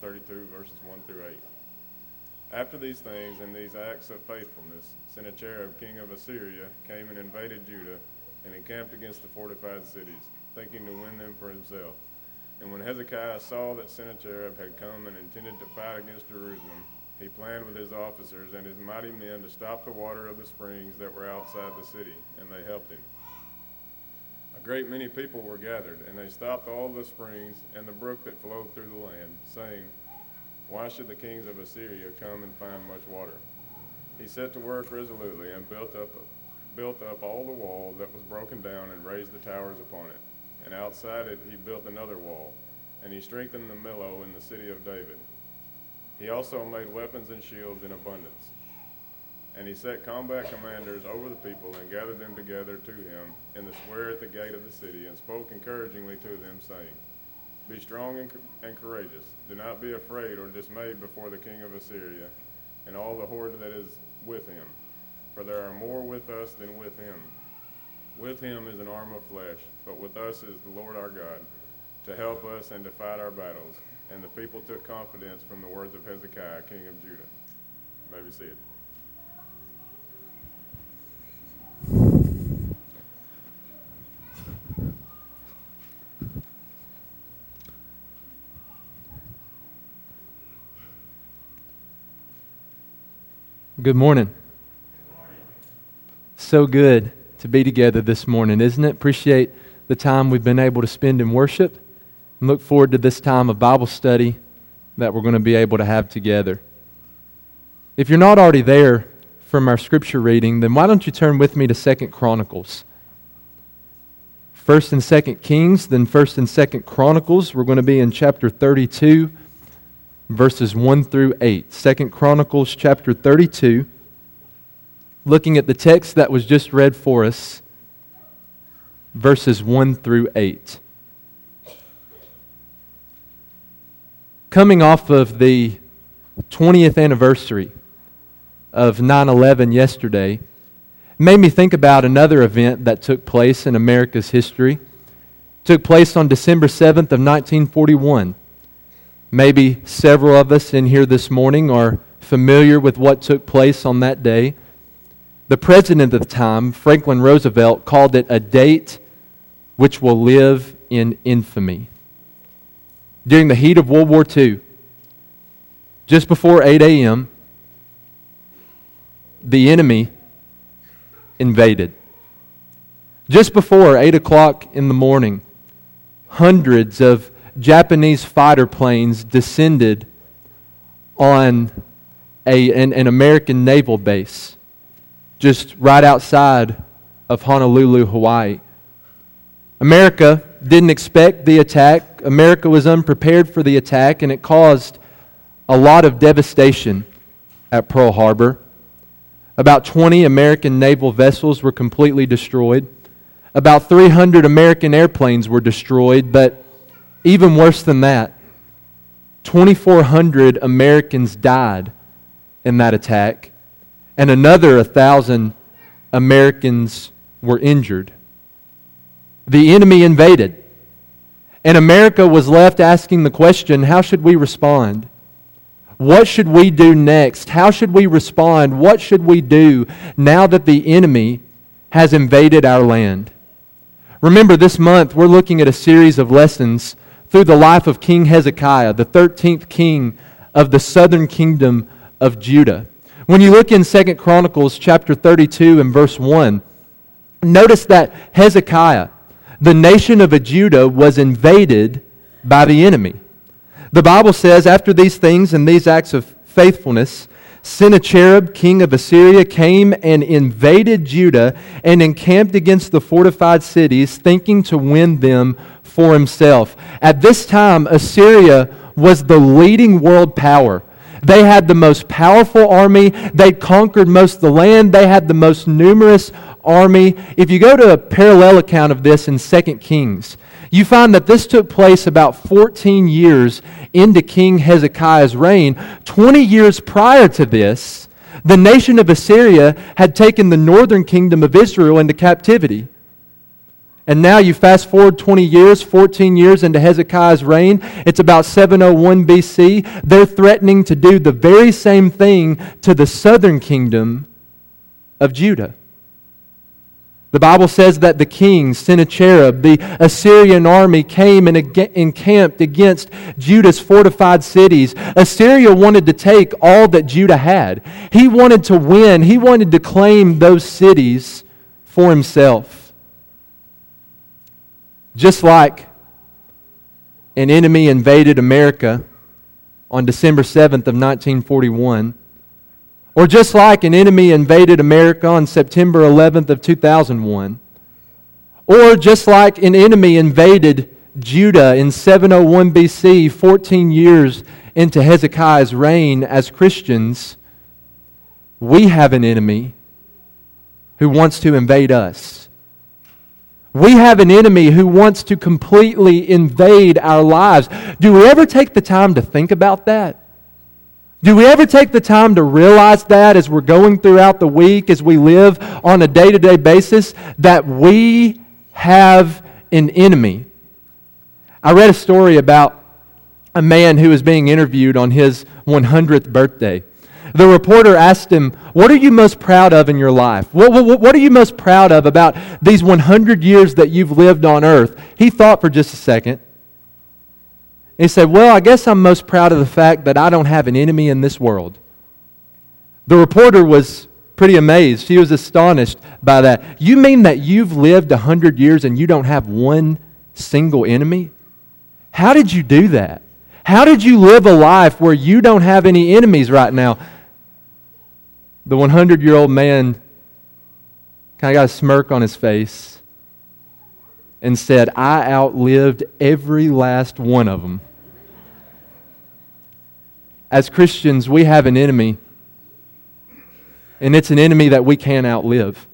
32, verses 1 through 8. After these things and these acts of faithfulness, Sennacherib, king of Assyria, came and invaded Judah and encamped against the fortified cities, thinking to win them for himself. And when Hezekiah saw that Sennacherib had come and intended to fight against Jerusalem, he planned with his officers and his mighty men to stop the water of the springs that were outside the city, and they helped him. A great many people were gathered, and they stopped all the springs and the brook that flowed through the land, saying, Why should the kings of Assyria come and find much water? He set to work resolutely and built up, built up all the wall that was broken down and raised the towers upon it. And outside it he built another wall, and he strengthened the Millo in the city of David. He also made weapons and shields in abundance. And he set combat commanders over the people and gathered them together to him in the square at the gate of the city and spoke encouragingly to them, saying, Be strong and, and courageous. Do not be afraid or dismayed before the king of Assyria and all the horde that is with him. For there are more with us than with him. With him is an arm of flesh, but with us is the Lord our God, to help us and to fight our battles. And the people took confidence from the words of Hezekiah, king of Judah. Maybe see it. Good morning. So good to be together this morning, isn't it? Appreciate the time we've been able to spend in worship and look forward to this time of Bible study that we're going to be able to have together. If you're not already there from our scripture reading, then why don't you turn with me to Second Chronicles? First and Second Kings, then First and Second Chronicles. We're going to be in chapter 32 verses 1 through 8. Second Chronicles chapter 32. Looking at the text that was just read for us, verses 1 through 8. Coming off of the 20th anniversary of 9 11 yesterday, made me think about another event that took place in America's history. It took place on December 7th of 1941. Maybe several of us in here this morning are familiar with what took place on that day. The president at the time, Franklin Roosevelt, called it a date which will live in infamy. During the heat of World War II, just before 8 a.m., the enemy invaded. Just before 8 o'clock in the morning, hundreds of Japanese fighter planes descended on a, an, an American naval base just right outside of Honolulu, Hawaii. America didn't expect the attack. America was unprepared for the attack, and it caused a lot of devastation at Pearl Harbor. About 20 American naval vessels were completely destroyed. About 300 American airplanes were destroyed, but even worse than that, 2,400 Americans died in that attack, and another 1,000 Americans were injured. The enemy invaded, and America was left asking the question how should we respond? What should we do next? How should we respond? What should we do now that the enemy has invaded our land? Remember, this month we're looking at a series of lessons through the life of King Hezekiah, the 13th king of the southern kingdom of Judah. When you look in 2 Chronicles chapter 32 and verse 1, notice that Hezekiah, the nation of Judah, was invaded by the enemy. The Bible says, after these things and these acts of faithfulness, Sennacherib, king of Assyria, came and invaded Judah and encamped against the fortified cities, thinking to win them for himself. At this time, Assyria was the leading world power. They had the most powerful army. They conquered most of the land. They had the most numerous army. If you go to a parallel account of this in 2 Kings, you find that this took place about 14 years into King Hezekiah's reign. 20 years prior to this, the nation of Assyria had taken the northern kingdom of Israel into captivity. And now you fast forward 20 years, 14 years into Hezekiah's reign. It's about 701 BC. They're threatening to do the very same thing to the southern kingdom of Judah. The Bible says that the king, Sennacherib, the Assyrian army, came and encamped against Judah's fortified cities. Assyria wanted to take all that Judah had. He wanted to win, he wanted to claim those cities for himself. Just like an enemy invaded America on December 7th of 1941, or just like an enemy invaded America on September 11th of 2001. Or just like an enemy invaded Judah in 701 BC, 14 years into Hezekiah's reign as Christians, we have an enemy who wants to invade us. We have an enemy who wants to completely invade our lives. Do we ever take the time to think about that? Do we ever take the time to realize that as we're going throughout the week, as we live on a day to day basis, that we have an enemy? I read a story about a man who was being interviewed on his 100th birthday. The reporter asked him, What are you most proud of in your life? What, what, what, are you most proud of about these 100 years that you've lived on earth? He thought for just a second. He said, Well, I guess I'm most proud of the fact that I don't have an enemy in this world. The reporter was pretty amazed. He was astonished by that. You mean that you've lived 100 years and you don't have one single enemy? How did you do that? How did you live a life where you don't have any enemies right now? The 100 year old man kind of got a smirk on his face and said, I outlived every last one of them as Christians, we have an enemy, and it's an enemy that we can't outlive.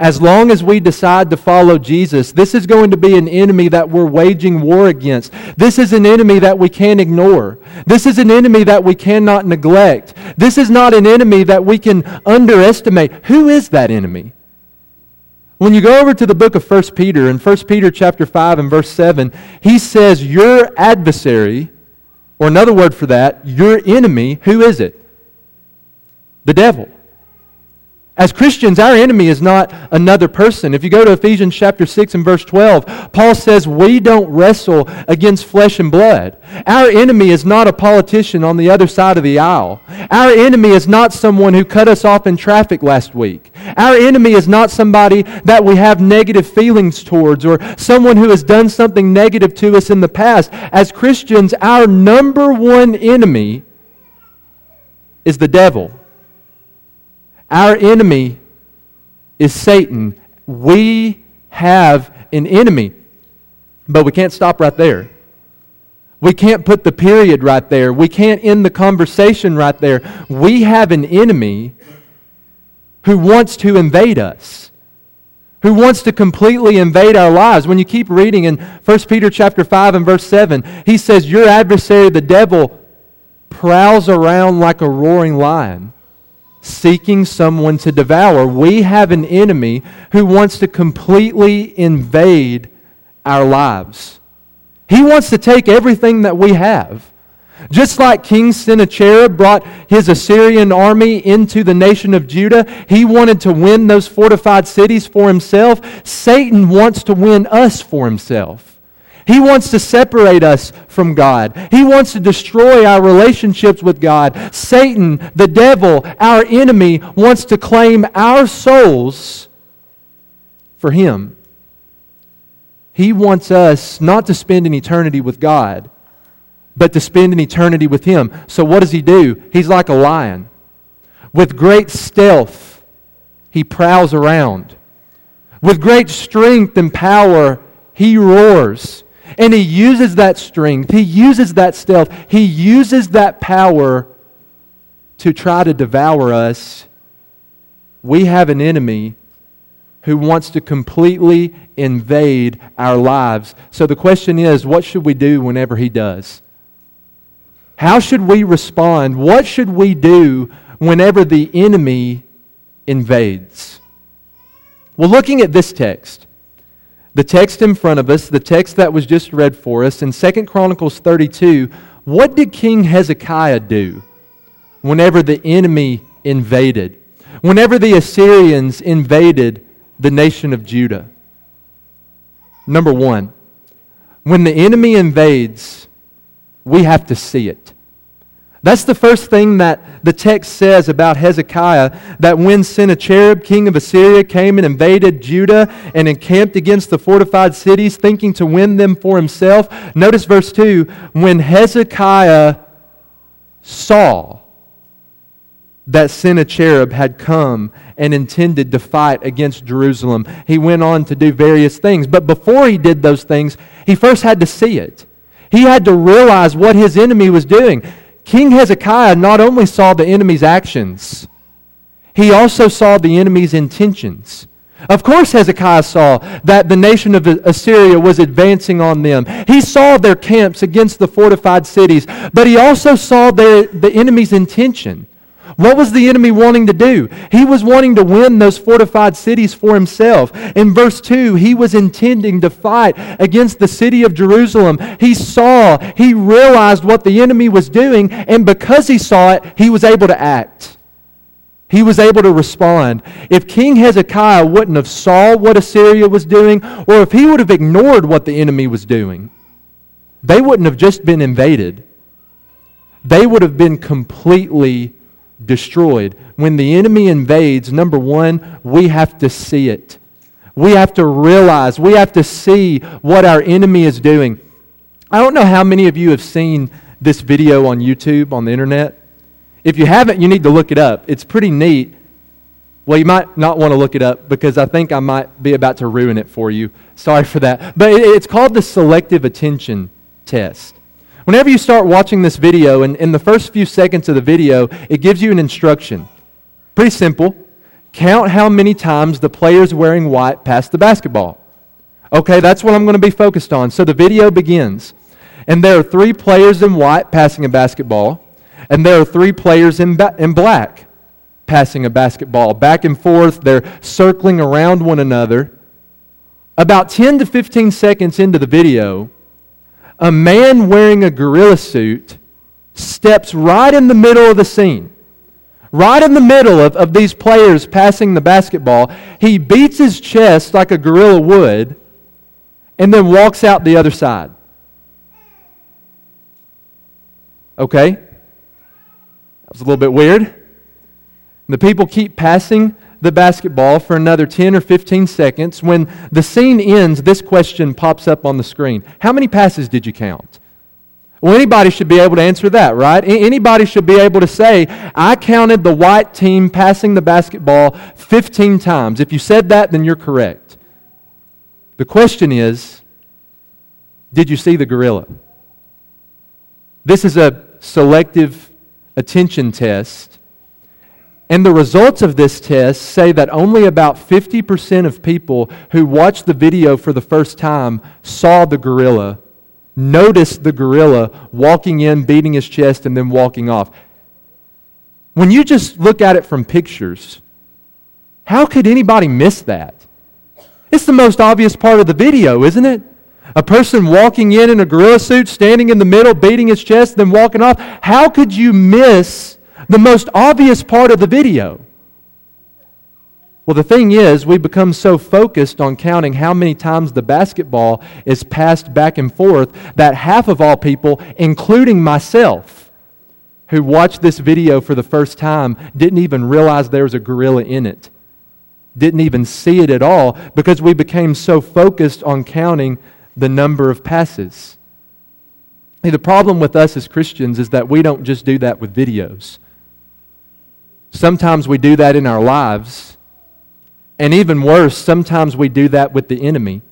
As long as we decide to follow Jesus, this is going to be an enemy that we're waging war against. This is an enemy that we can't ignore. This is an enemy that we cannot neglect. This is not an enemy that we can underestimate. Who is that enemy? When you go over to the book of 1 Peter, in 1 Peter chapter 5 and verse 7, he says, Your adversary, or another word for that, your enemy, who is it? The devil. As Christians, our enemy is not another person. If you go to Ephesians chapter 6 and verse 12, Paul says, We don't wrestle against flesh and blood. Our enemy is not a politician on the other side of the aisle. Our enemy is not someone who cut us off in traffic last week. Our enemy is not somebody that we have negative feelings towards or someone who has done something negative to us in the past. As Christians, our number one enemy is the devil. Our enemy is Satan. We have an enemy. But we can't stop right there. We can't put the period right there. We can't end the conversation right there. We have an enemy who wants to invade us, who wants to completely invade our lives. When you keep reading in 1 Peter chapter 5 and verse 7, he says, Your adversary, the devil, prowls around like a roaring lion seeking someone to devour. We have an enemy who wants to completely invade our lives. He wants to take everything that we have. Just like King Sennacherib brought his Assyrian army into the nation of Judah, he wanted to win those fortified cities for himself. Satan wants to win us for himself. He wants to separate us from God. He wants to destroy our relationships with God. Satan, the devil, our enemy, wants to claim our souls for him. He wants us not to spend an eternity with God, but to spend an eternity with him. So what does he do? He's like a lion. With great stealth, he prowls around. With great strength and power, he roars. And he uses that strength, he uses that stealth, he uses that power to try to devour us. We have an enemy who wants to completely invade our lives. So the question is what should we do whenever he does? How should we respond? What should we do whenever the enemy invades? Well, looking at this text, The text in front of us, the text that was just read for us in 2 Chronicles 32, what did King Hezekiah do whenever the enemy invaded? Whenever the Assyrians invaded the nation of Judah? Number one, when the enemy invades, we have to see it. That's the first thing that the text says about Hezekiah that when Sennacherib, king of Assyria, came and invaded Judah and encamped against the fortified cities, thinking to win them for himself. Notice verse 2 when Hezekiah saw that Sennacherib had come and intended to fight against Jerusalem, he went on to do various things. But before he did those things, he first had to see it. He had to realize what his enemy was doing. King Hezekiah not only saw the enemy's actions, he also saw the enemy's intentions. Of course, Hezekiah saw that the nation of Assyria was advancing on them. He saw their camps against the fortified cities, but he also saw their, the enemy's intention. What was the enemy wanting to do? He was wanting to win those fortified cities for himself. In verse 2, he was intending to fight against the city of Jerusalem. He saw, he realized what the enemy was doing, and because he saw it, he was able to act. He was able to respond. If King Hezekiah wouldn't have saw what Assyria was doing, or if he would have ignored what the enemy was doing, they wouldn't have just been invaded. They would have been completely destroyed. When the enemy invades, number one, we have to see it. We have to realize, we have to see what our enemy is doing. I don't know how many of you have seen this video on YouTube, on the internet. If you haven't, you need to look it up. It's pretty neat. Well, you might not want to look it up because I think I might be about to ruin it for you. Sorry for that. But it's called the selective attention test. Whenever you start watching this video, and in the first few seconds of the video, it gives you an instruction. Pretty simple. Count how many times the players wearing white pass the basketball. Okay, that's what I'm going to be focused on. So the video begins. And there are three players in white passing a basketball, and there are three players in, ba- in black passing a basketball. Back and forth, they're circling around one another. About 10 to 15 seconds into the video, a man wearing a gorilla suit steps right in the middle of the scene. Right in the middle of, of these players passing the basketball, he beats his chest like a gorilla would and then walks out the other side. Okay? That was a little bit weird. The people keep passing the basketball for another 10 or 15 seconds. When the scene ends, this question pops up on the screen How many passes did you count? Well, anybody should be able to answer that, right? Anybody should be able to say, I counted the white team passing the basketball 15 times. If you said that, then you're correct. The question is, did you see the gorilla? This is a selective attention test and the results of this test say that only about 50% of people who watched the video for the first time saw the gorilla, noticed the gorilla walking in, beating his chest, and then walking off. When you just look at it from pictures, how could anybody miss that? It's the most obvious part of the video, isn't it? A person walking in in a gorilla suit, standing in the middle, beating his chest, then walking off. How could you miss the most obvious part of the video. Well, the thing is, we become so focused on counting how many times the basketball is passed back and forth that half of all people, including myself, who watched this video for the first time, didn't even realize there was a gorilla in it. Didn't even see it at all because we became so focused on counting the number of passes. the problem with us as Christians is that we don't just do that with videos. Sometimes we do that in our lives. And even worse, sometimes we do that with the enemy.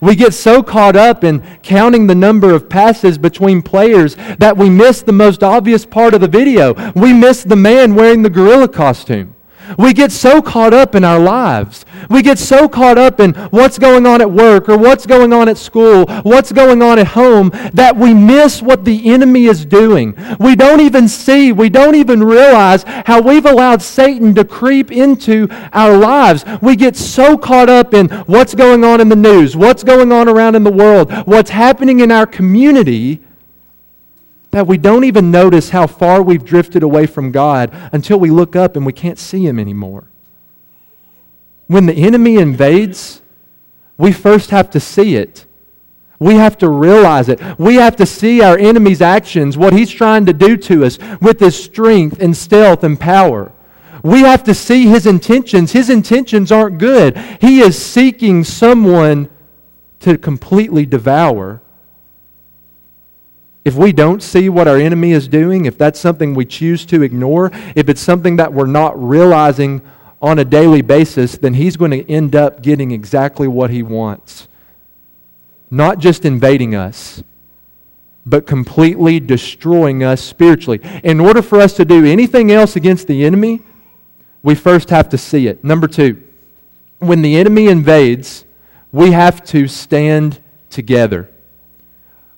We get so caught up in counting the number of passes between players that we miss the most obvious part of the video. We miss the man wearing the gorilla costume. We get so caught up in our lives. We get so caught up in what's going on at work or what's going on at school, what's going on at home, that we miss what the enemy is doing. We don't even see, we don't even realize how we've allowed Satan to creep into our lives. We get so caught up in what's going on in the news, what's going on around in the world, what's happening in our community that we don't even notice how far we've drifted away from God until we look up and we can't see Him anymore. When the enemy invades, we first have to see it. We have to realize it. We have to see our enemy's actions, what he's trying to do to us with his strength and stealth and power. We have to see his intentions. His intentions aren't good. He is seeking someone to completely devour if we don't see what our enemy is doing, if that's something we choose to ignore, if it's something that we're not realizing on a daily basis, then he's going to end up getting exactly what he wants. Not just invading us, but completely destroying us spiritually. In order for us to do anything else against the enemy, we first have to see it. Number two, when the enemy invades, we have to stand together.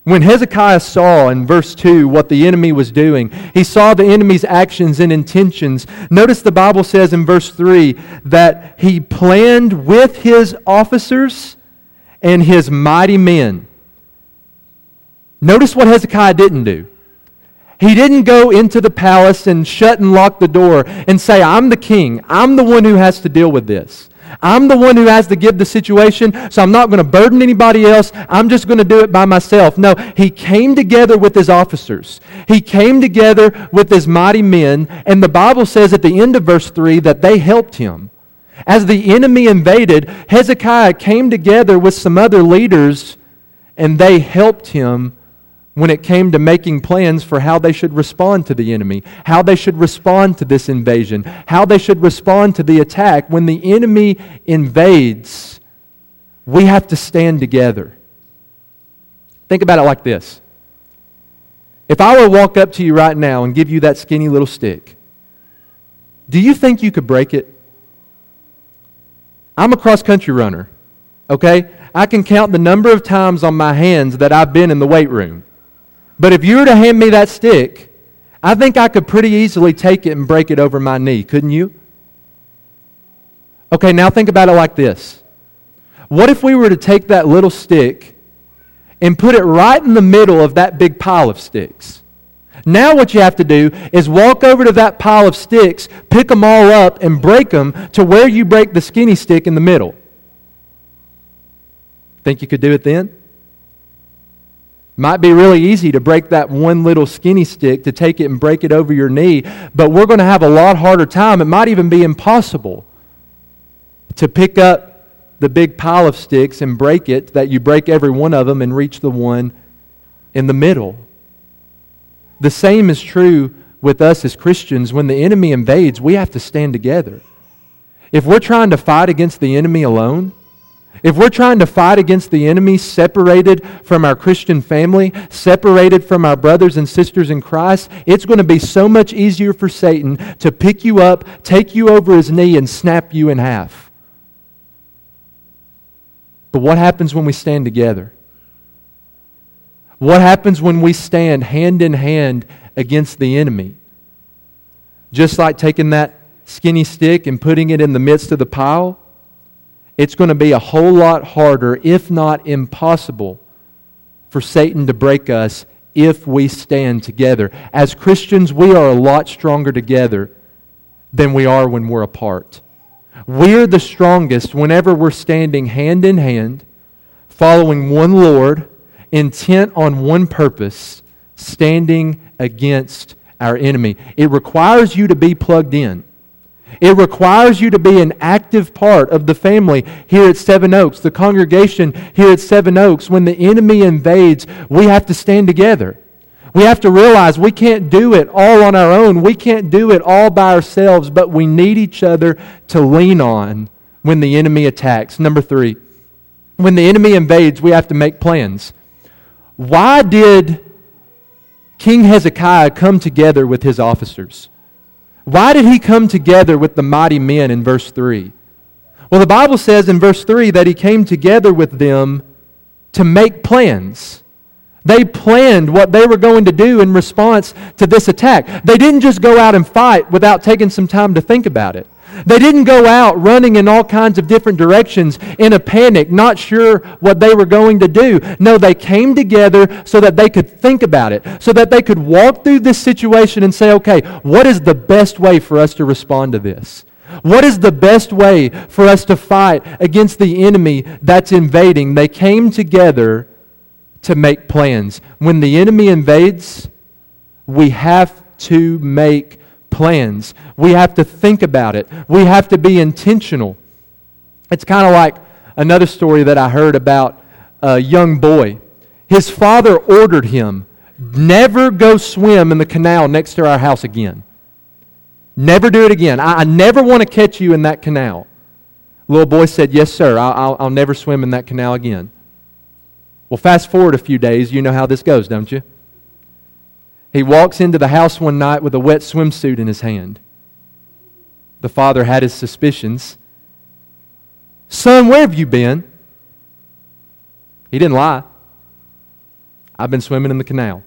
When Hezekiah saw in verse 2 what the enemy was doing, he saw the enemy's actions and intentions. Notice the Bible says in verse 3 that he planned with his officers and his mighty men. Notice what Hezekiah didn't do. He didn't go into the palace and shut and lock the door and say, I'm the king. I'm the one who has to deal with this. I'm the one who has to give the situation, so I'm not going to burden anybody else. I'm just going to do it by myself. No, he came together with his officers. He came together with his mighty men, and the Bible says at the end of verse 3 that they helped him. As the enemy invaded, Hezekiah came together with some other leaders, and they helped him when it came to making plans for how they should respond to the enemy, how they should respond to this invasion, how they should respond to the attack. When the enemy invades, we have to stand together. Think about it like this. If I were to walk up to you right now and give you that skinny little stick, do you think you could break it? I'm a cross country runner, okay? I can count the number of times on my hands that I've been in the weight room. But if you were to hand me that stick, I think I could pretty easily take it and break it over my knee, couldn't you? Okay, now think about it like this. What if we were to take that little stick and put it right in the middle of that big pile of sticks? Now, what you have to do is walk over to that pile of sticks, pick them all up, and break them to where you break the skinny stick in the middle. Think you could do it then? Might be really easy to break that one little skinny stick, to take it and break it over your knee, but we're going to have a lot harder time. It might even be impossible to pick up the big pile of sticks and break it, that you break every one of them and reach the one in the middle. The same is true with us as Christians. When the enemy invades, we have to stand together. If we're trying to fight against the enemy alone, if we're trying to fight against the enemy separated from our Christian family, separated from our brothers and sisters in Christ, it's going to be so much easier for Satan to pick you up, take you over his knee, and snap you in half. But what happens when we stand together? What happens when we stand hand in hand against the enemy? Just like taking that skinny stick and putting it in the midst of the pile it's going to be a whole lot harder, if not impossible, for Satan to break us if we stand together. As Christians, we are a lot stronger together than we are when we're apart. We're the strongest whenever we're standing hand in hand, following one Lord, intent on one purpose, standing against our enemy. It requires you to be plugged in. It requires you to be an active part of the family here at Seven Oaks, the congregation here at Seven Oaks. When the enemy invades, we have to stand together. We have to realize we can't do it all on our own. We can't do it all by ourselves, but we need each other to lean on when the enemy attacks. Number three, when the enemy invades, we have to make plans. Why did King Hezekiah come together with his officers? Why did he come together with the mighty men in verse 3? Well, the Bible says in verse 3 that he came together with them to make plans. They planned what they were going to do in response to this attack. They didn't just go out and fight without taking some time to think about it. They didn't go out running in all kinds of different directions in a panic, not sure what they were going to do. No, they came together so that they could think about it, so that they could walk through this situation and say, okay, what is the best way for us to respond to this? What is the best way for us to fight against the enemy that's invading? They came together to make plans. When the enemy invades, we have to make plans. We have to think about it. We have to be intentional. It's kind of like another story that I heard about a young boy. His father ordered him, never go swim in the canal next to our house again. Never do it again. I, I never want to catch you in that canal. Little boy said, Yes, sir. I'll, I'll, I'll never swim in that canal again. Well, fast forward a few days. You know how this goes, don't you? He walks into the house one night with a wet swimsuit in his hand. The father had his suspicions. Son, where have you been? He didn't lie. I've been swimming in the canal.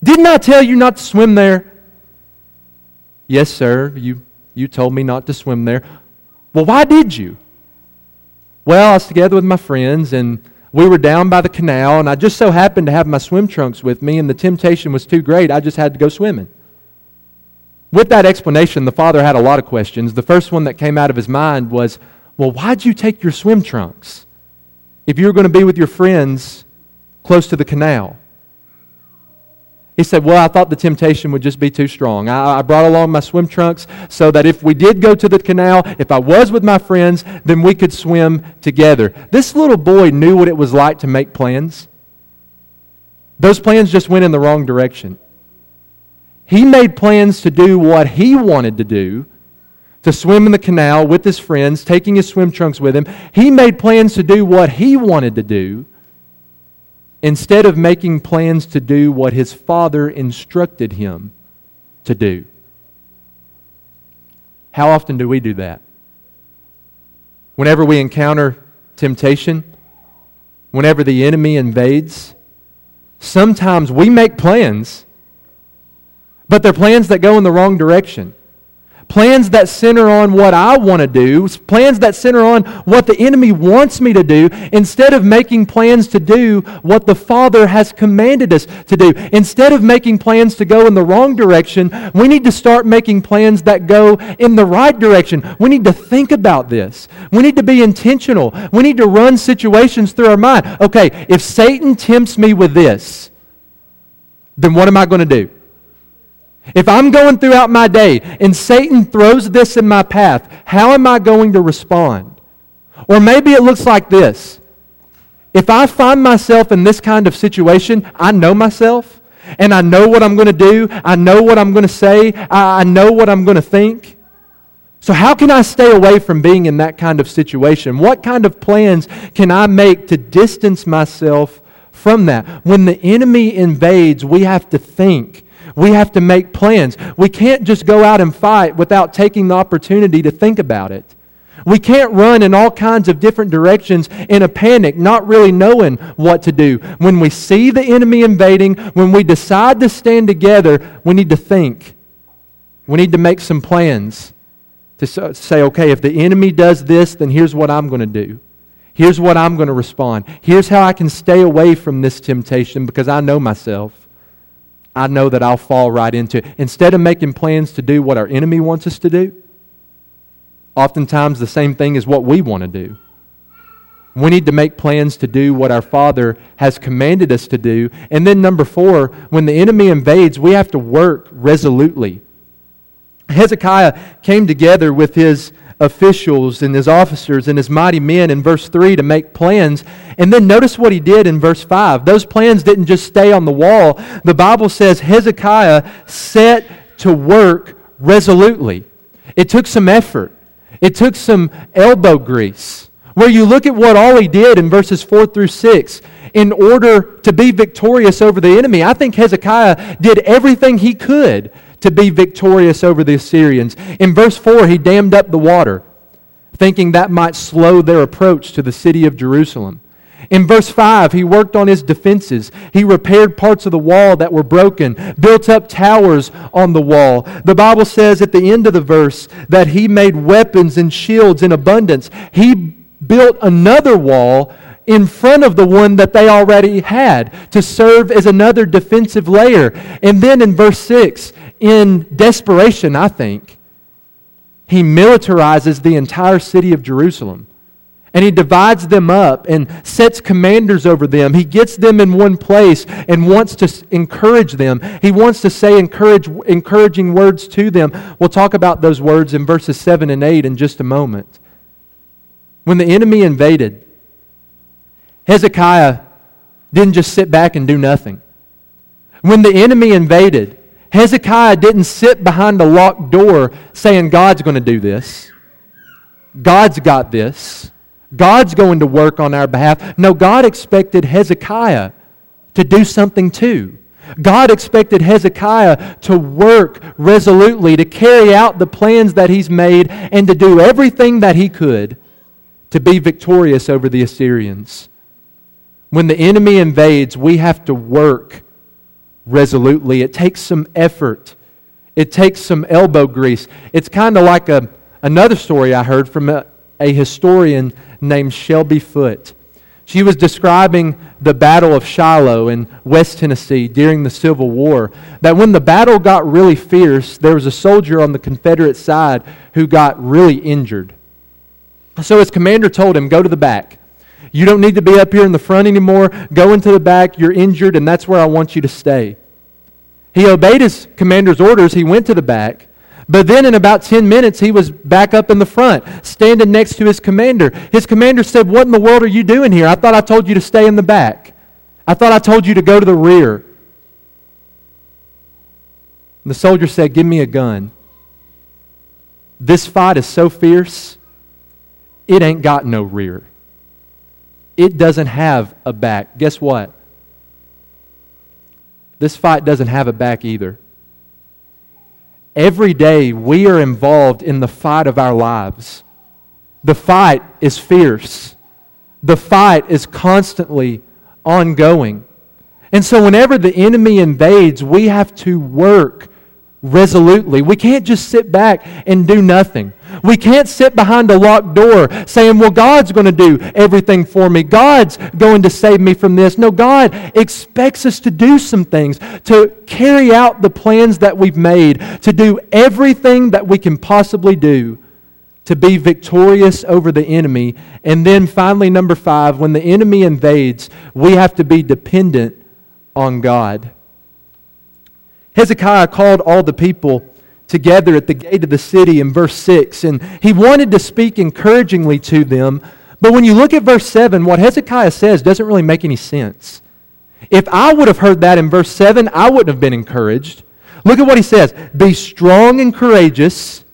Didn't I tell you not to swim there? Yes, sir. You, you told me not to swim there. Well, why did you? Well, I was together with my friends and we were down by the canal, and I just so happened to have my swim trunks with me, and the temptation was too great. I just had to go swimming. With that explanation, the father had a lot of questions. The first one that came out of his mind was, Well, why'd you take your swim trunks if you were going to be with your friends close to the canal? He said, Well, I thought the temptation would just be too strong. I, I, brought along my swim trunks so that if we did go to the canal, if I was with my friends, then we could swim together. This little boy knew what it was like to make plans. Those plans just went in the wrong direction. He made plans to do what he wanted to do, to swim in the canal with his friends, taking his swim trunks with him. He made plans to do what he wanted to do instead of making plans to do what his father instructed him to do. How often do we do that? Whenever we encounter temptation, whenever the enemy invades, sometimes we make plans, but they're plans that go in the wrong direction plans that center on what I want to do, plans that center on what the enemy wants me to do, instead of making plans to do what the Father has commanded us to do. Instead of making plans to go in the wrong direction, we need to start making plans that go in the right direction. We need to think about this. We need to be intentional. We need to run situations through our mind. Okay, if Satan tempts me with this, then what am I going to do? If I'm going throughout my day and Satan throws this in my path, how am I going to respond? Or maybe it looks like this. If I find myself in this kind of situation, I know myself and I know what I'm going to do. I know what I'm going to say. I know what I'm going to think. So, how can I stay away from being in that kind of situation? What kind of plans can I make to distance myself from that? When the enemy invades, we have to think we have to make plans. We can't just go out and fight without taking the opportunity to think about it. We can't run in all kinds of different directions in a panic, not really knowing what to do. When we see the enemy invading, when we decide to stand together, we need to think. We need to make some plans to say, okay, if the enemy does this, then here's what I'm going to do. Here's what I'm going to respond. Here's how I can stay away from this temptation because I know myself. I know that I'll fall right into it. Instead of making plans to do what our enemy wants us to do, oftentimes the same thing is what we want to do. We need to make plans to do what our Father has commanded us to do. And then, number four, when the enemy invades, we have to work resolutely. Hezekiah came together with his officials and his officers and his mighty men in verse 3 to make plans. And then notice what he did in verse 5. Those plans didn't just stay on the wall. The Bible says Hezekiah set to work resolutely. It took some effort, it took some elbow grease. Where you look at what all he did in verses 4 through 6 in order to be victorious over the enemy. I think Hezekiah did everything he could to be victorious over the Assyrians. In verse 4, he dammed up the water, thinking that might slow their approach to the city of Jerusalem. In verse 5, he worked on his defenses. He repaired parts of the wall that were broken, built up towers on the wall. The Bible says at the end of the verse that he made weapons and shields in abundance. He built another wall in front of the one that they already had to serve as another defensive layer. And then in verse 6, in desperation, I think, he militarizes the entire city of Jerusalem. And he divides them up and sets commanders over them. He gets them in one place and wants to encourage them. He wants to say encourage, encouraging words to them. We'll talk about those words in verses 7 and 8 in just a moment. When the enemy invaded, Hezekiah didn't just sit back and do nothing. When the enemy invaded, Hezekiah didn't sit behind a locked door saying, God's going to do this. God's got this. God's going to work on our behalf. No, God expected Hezekiah to do something too. God expected Hezekiah to work resolutely, to carry out the plans that he's made, and to do everything that he could to be victorious over the Assyrians. When the enemy invades, we have to work resolutely. It takes some effort, it takes some elbow grease. It's kind of like a, another story I heard from a, a historian named Shelby Foote. She was describing the Battle of Shiloh in West Tennessee during the Civil War. That when the battle got really fierce, there was a soldier on the Confederate side who got really injured. So his commander told him, Go to the back. You don't need to be up here in the front anymore. Go into the back. You're injured, and that's where I want you to stay. He obeyed his commander's orders. He went to the back. But then, in about 10 minutes, he was back up in the front, standing next to his commander. His commander said, What in the world are you doing here? I thought I told you to stay in the back. I thought I told you to go to the rear. And the soldier said, Give me a gun. This fight is so fierce, it ain't got no rear it doesn't have a back. Guess what? This fight doesn't have a back either. Every day we are involved in the fight of our lives. The fight is fierce. The fight is constantly ongoing. And so, whenever the enemy invades, we have to work resolutely. We can't just sit back and do nothing. We can't sit behind a locked door saying, Well, God's going to do everything for me. God's going to save me from this. No, God expects us to do some things, to carry out the plans that we've made, to do everything that we can possibly do to be victorious over the enemy. And then finally, number five, when the enemy invades, we have to be dependent on God. Hezekiah called all the people together at the gate of the city in verse 6, and he wanted to speak encouragingly to them. But when you look at verse 7, what Hezekiah says doesn't really make any sense. If I would have heard that in verse 7, I wouldn't have been encouraged. Look at what he says Be strong and courageous.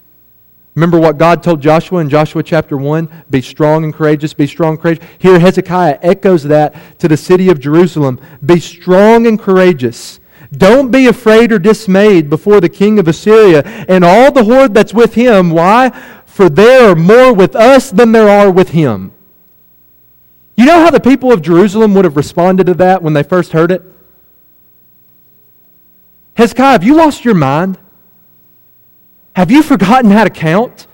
Remember what God told Joshua in Joshua chapter 1? Be strong and courageous, be strong and courageous. Here, Hezekiah echoes that to the city of Jerusalem. Be strong and courageous. Don't be afraid or dismayed before the king of Assyria and all the horde that's with him. Why? For there are more with us than there are with him. You know how the people of Jerusalem would have responded to that when they first heard it? Hezekiah, have you lost your mind? Have you forgotten how to count?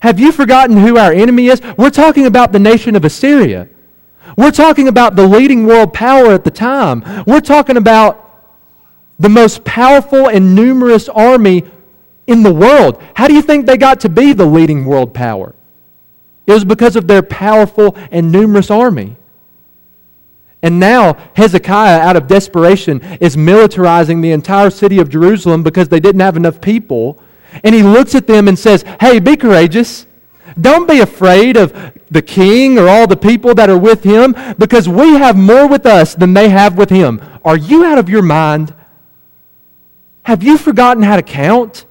Have you forgotten who our enemy is? We're talking about the nation of Assyria. We're talking about the leading world power at the time. We're talking about the most powerful and numerous army in the world. How do you think they got to be the leading world power? It was because of their powerful and numerous army. And now Hezekiah, out of desperation, is militarizing the entire city of Jerusalem because they didn't have enough people. And he looks at them and says, Hey, be courageous. Don't be afraid of the king or all the people that are with him because we have more with us than they have with him. Are you out of your mind? Have you forgotten how to count?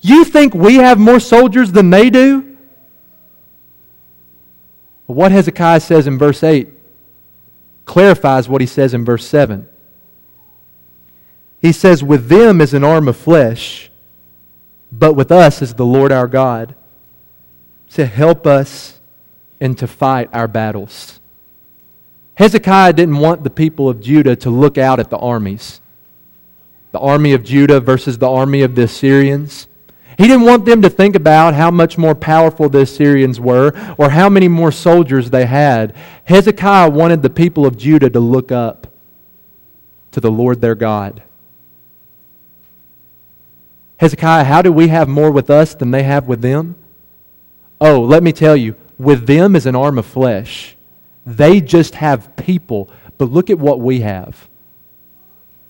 You think we have more soldiers than they do? what Hezekiah says in verse 8 clarifies what he says in verse 7. He says, With them is an arm of flesh, but with us is the Lord our God to help us and to fight our battles. Hezekiah didn't want the people of Judah to look out at the armies the army of Judah versus the army of the Assyrians. He didn't want them to think about how much more powerful the Assyrians were or how many more soldiers they had. Hezekiah wanted the people of Judah to look up to the Lord their God. Hezekiah, how do we have more with us than they have with them? Oh, let me tell you, with them is an arm of flesh. They just have people, but look at what we have.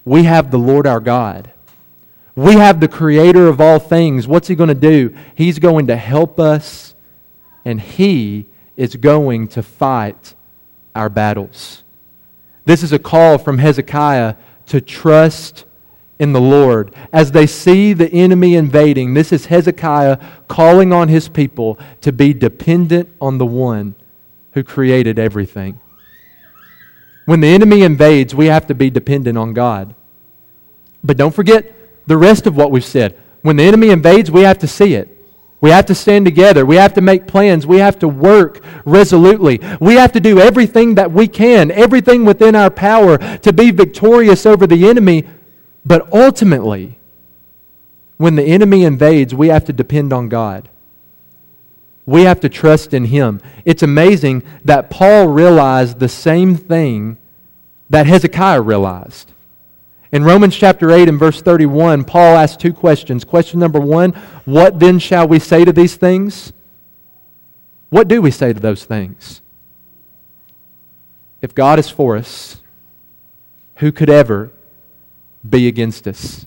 We have the Lord our God. We have the creator of all things. What's he going to do? He's going to help us, and he is going to fight our battles. This is a call from Hezekiah to trust in the Lord. As they see the enemy invading, this is Hezekiah calling on his people to be dependent on the one who created everything. When the enemy invades, we have to be dependent on God. But don't forget the rest of what we've said. When the enemy invades, we have to see it. We have to stand together. We have to make plans. We have to work resolutely. We have to do everything that we can, everything within our power to be victorious over the enemy. But ultimately, when the enemy invades, we have to depend on God. We have to trust in Him. It's amazing that Paul realized the same thing that Hezekiah realized. In Romans chapter 8 and verse 31, Paul asks two questions. Question number one What then shall we say to these things? What do we say to those things? If God is for us, who could ever be against us?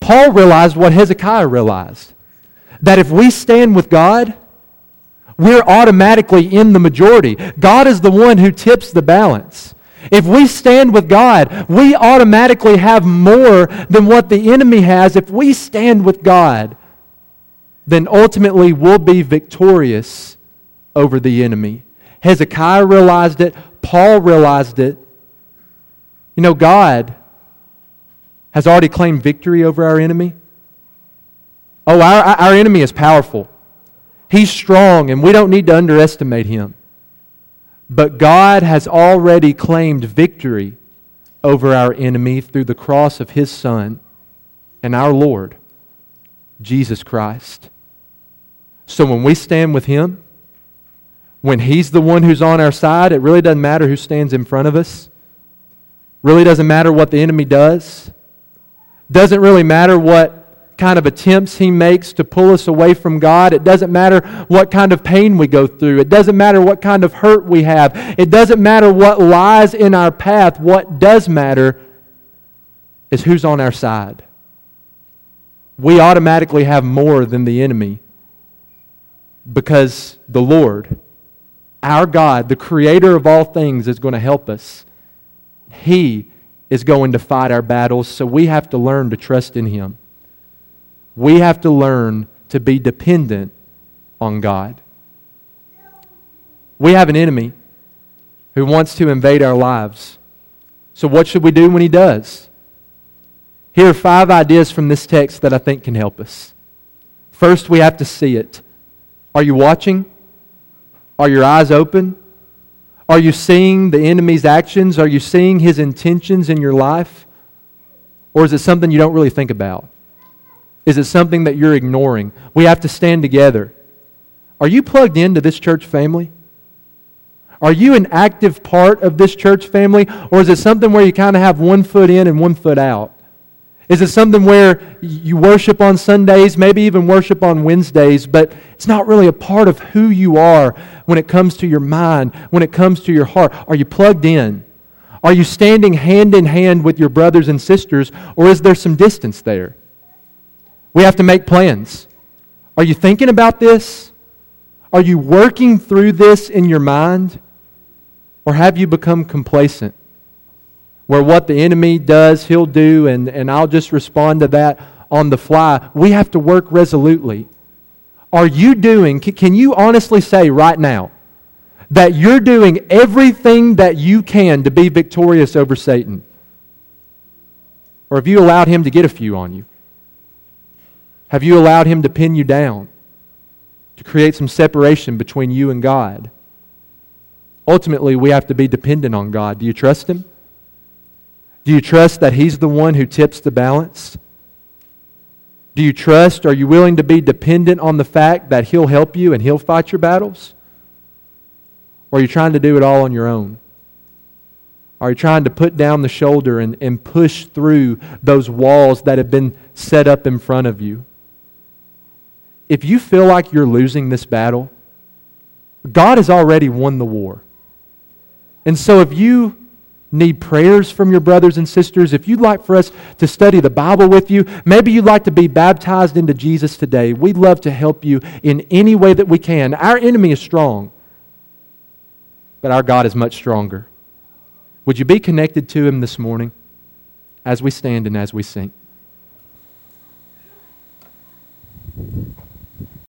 Paul realized what Hezekiah realized that if we stand with God, we're automatically in the majority. God is the one who tips the balance. If we stand with God, we automatically have more than what the enemy has. If we stand with God, then ultimately we'll be victorious over the enemy. Hezekiah realized it, Paul realized it. You know, God has already claimed victory over our enemy. Oh, our, our enemy is powerful. He's strong, and we don't need to underestimate him. But God has already claimed victory over our enemy through the cross of his Son and our Lord, Jesus Christ. So when we stand with him, when he's the one who's on our side, it really doesn't matter who stands in front of us. Really doesn't matter what the enemy does. Doesn't really matter what kind of attempts he makes to pull us away from God. It doesn't matter what kind of pain we go through. It doesn't matter what kind of hurt we have. It doesn't matter what lies in our path. What does matter is who's on our side. We automatically have more than the enemy because the Lord, our God, the creator of all things, is going to help us. He is going to fight our battles, so we have to learn to trust in Him we have to learn to be dependent on God. We have an enemy who wants to invade our lives. So, what should we do when he does? Here are five ideas from this text that I think can help us. First, we have to see it. Are you watching? Are your eyes open? Are you seeing the enemy's actions? Are you seeing his intentions in your life? Or is it something you don't really think about? Is it something that you're ignoring? We have to stand together. Are you plugged into this church family? Are you an active part of this church family? Or is it something where you kind of have one foot in and one foot out? Is it something where you worship on Sundays, maybe even worship on Wednesdays, but it's not really a part of who you are when it comes to your mind, when it comes to your heart? Are you plugged in? Are you standing hand in hand with your brothers and sisters, or is there some distance there? We have to make plans. Are you thinking about this? Are you working through this in your mind? Or have you become complacent? Where what the enemy does, he'll do, and, and I'll just respond to that on the fly. We have to work resolutely. Are you doing, can you honestly say right now, that you're doing everything that you can to be victorious over Satan? Or have you allowed him to get a few on you? Have you allowed him to pin you down? To create some separation between you and God? Ultimately, we have to be dependent on God. Do you trust him? Do you trust that he's the one who tips the balance? Do you trust? Are you willing to be dependent on the fact that he'll help you and he'll fight your battles? Or are you trying to do it all on your own? Are you trying to put down the shoulder and, and push through those walls that have been set up in front of you? If you feel like you're losing this battle, God has already won the war. And so if you need prayers from your brothers and sisters, if you'd like for us to study the Bible with you, maybe you'd like to be baptized into Jesus today, we'd love to help you in any way that we can. Our enemy is strong, but our God is much stronger. Would you be connected to him this morning as we stand and as we sing?